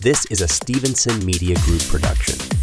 This is a Stevenson Media Group production.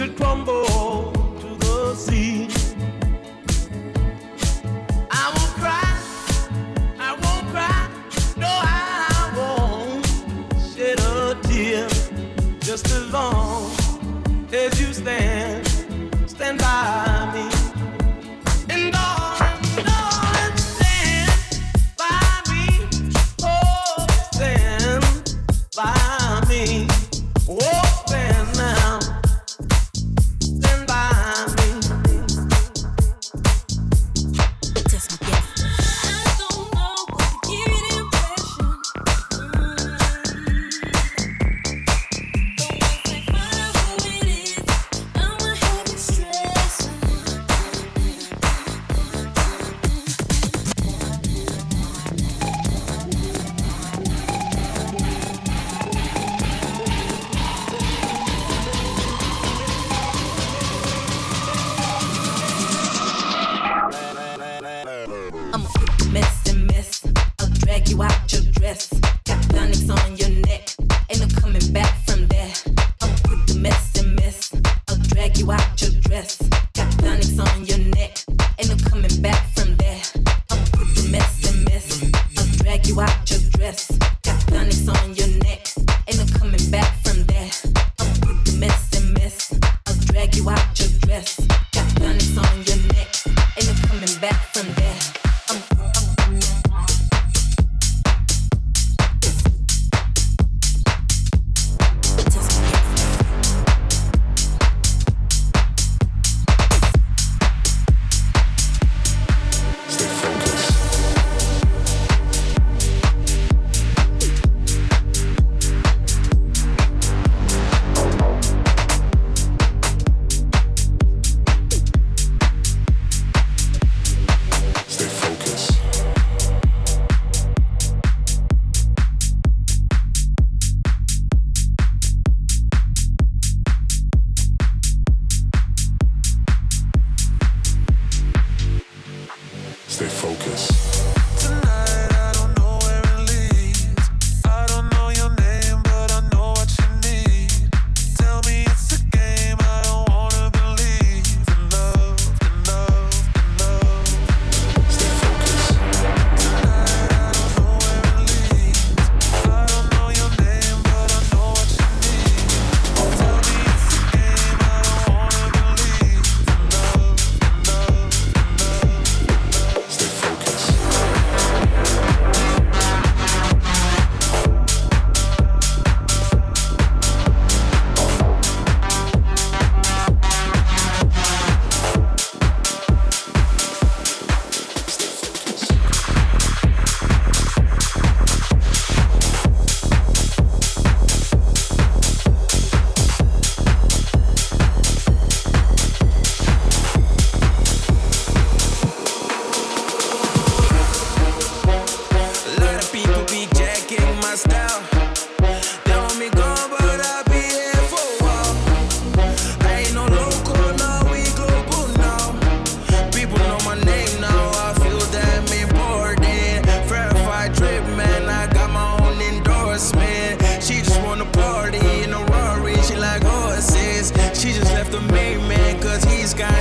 should crumble.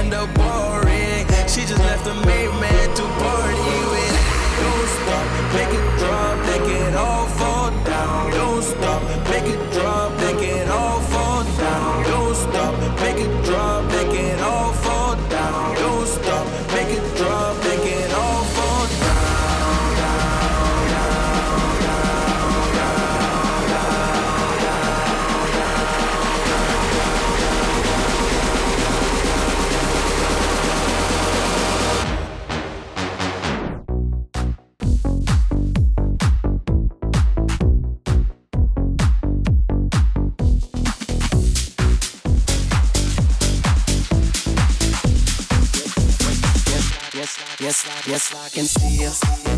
the ball. You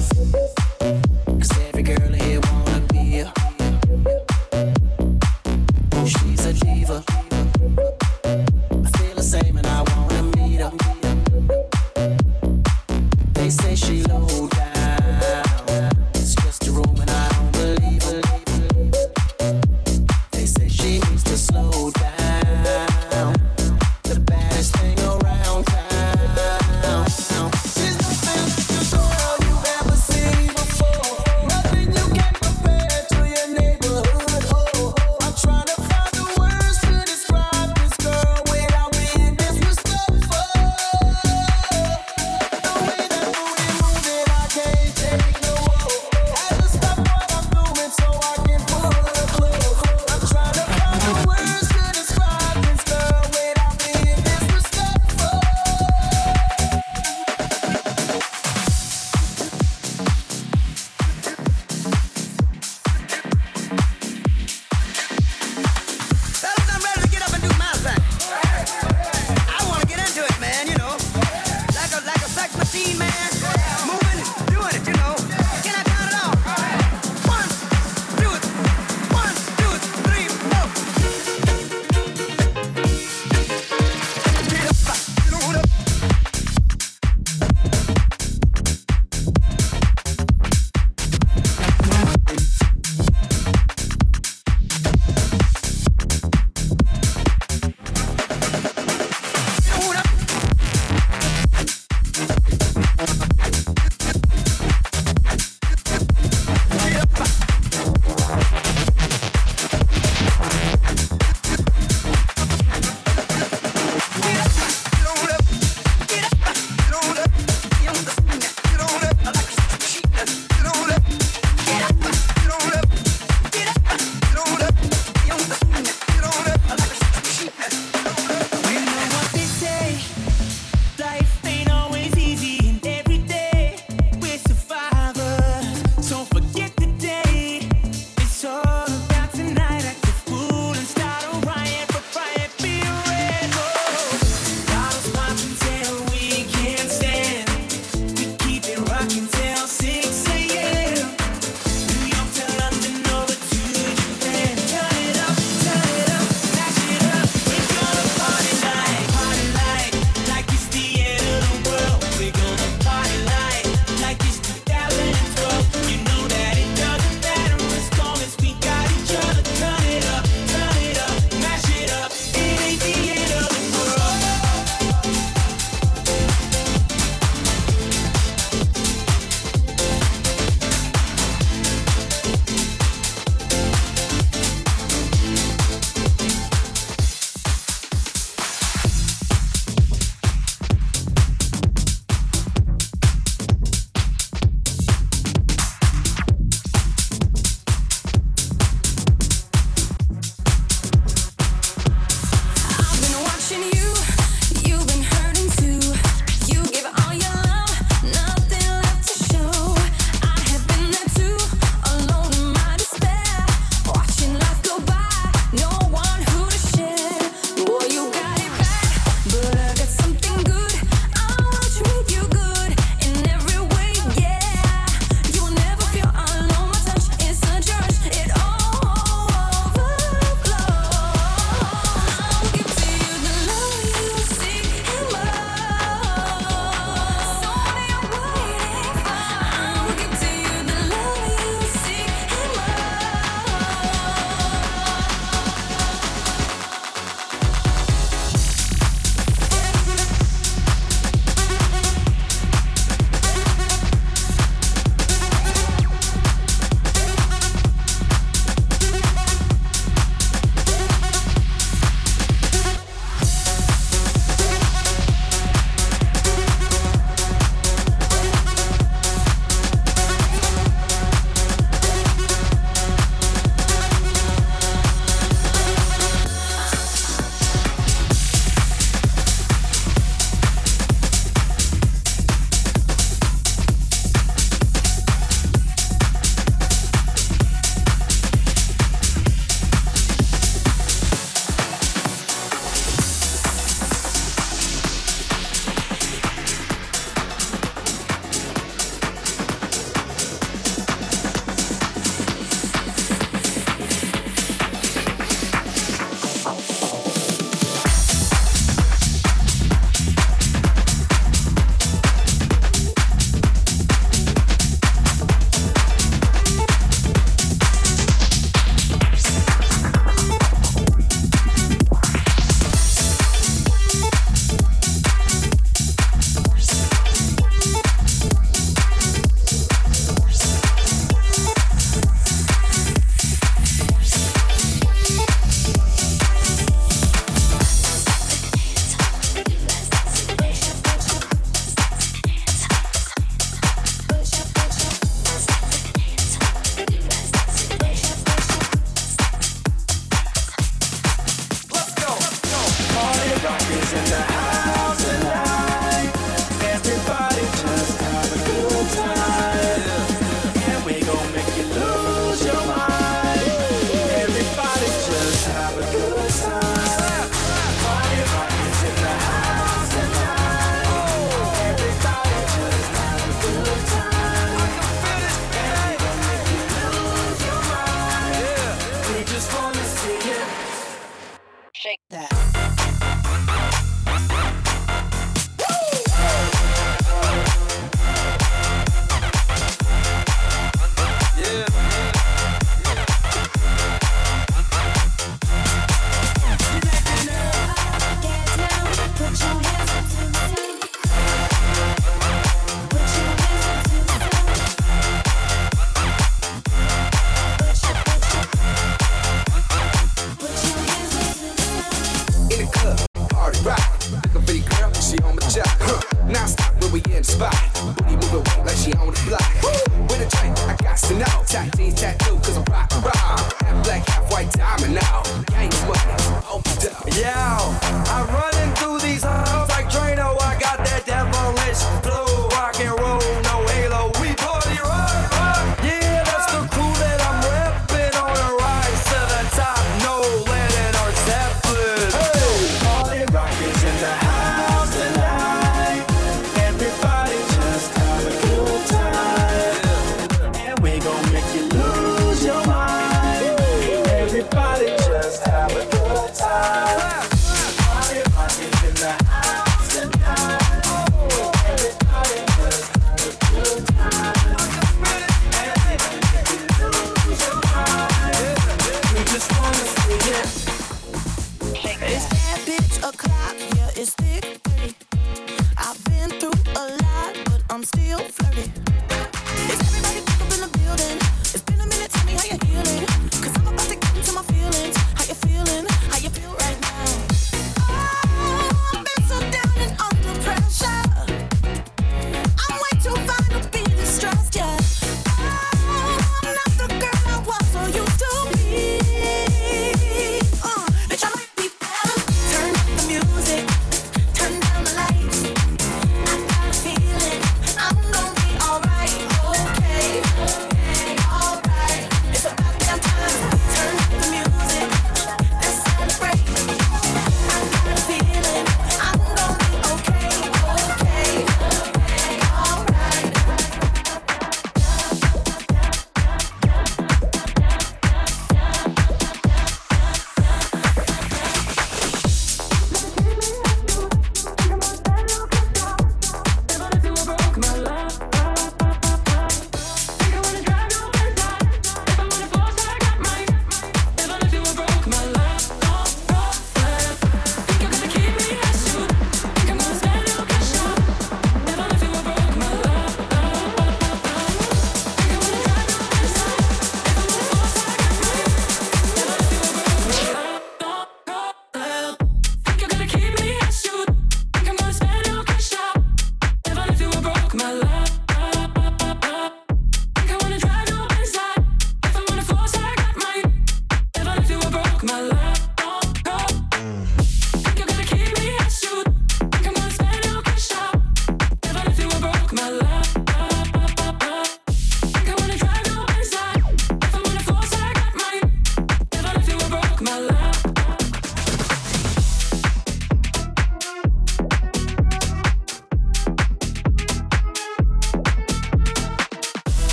spot. Booty moving like she on the block.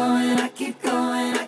going, I keep going, I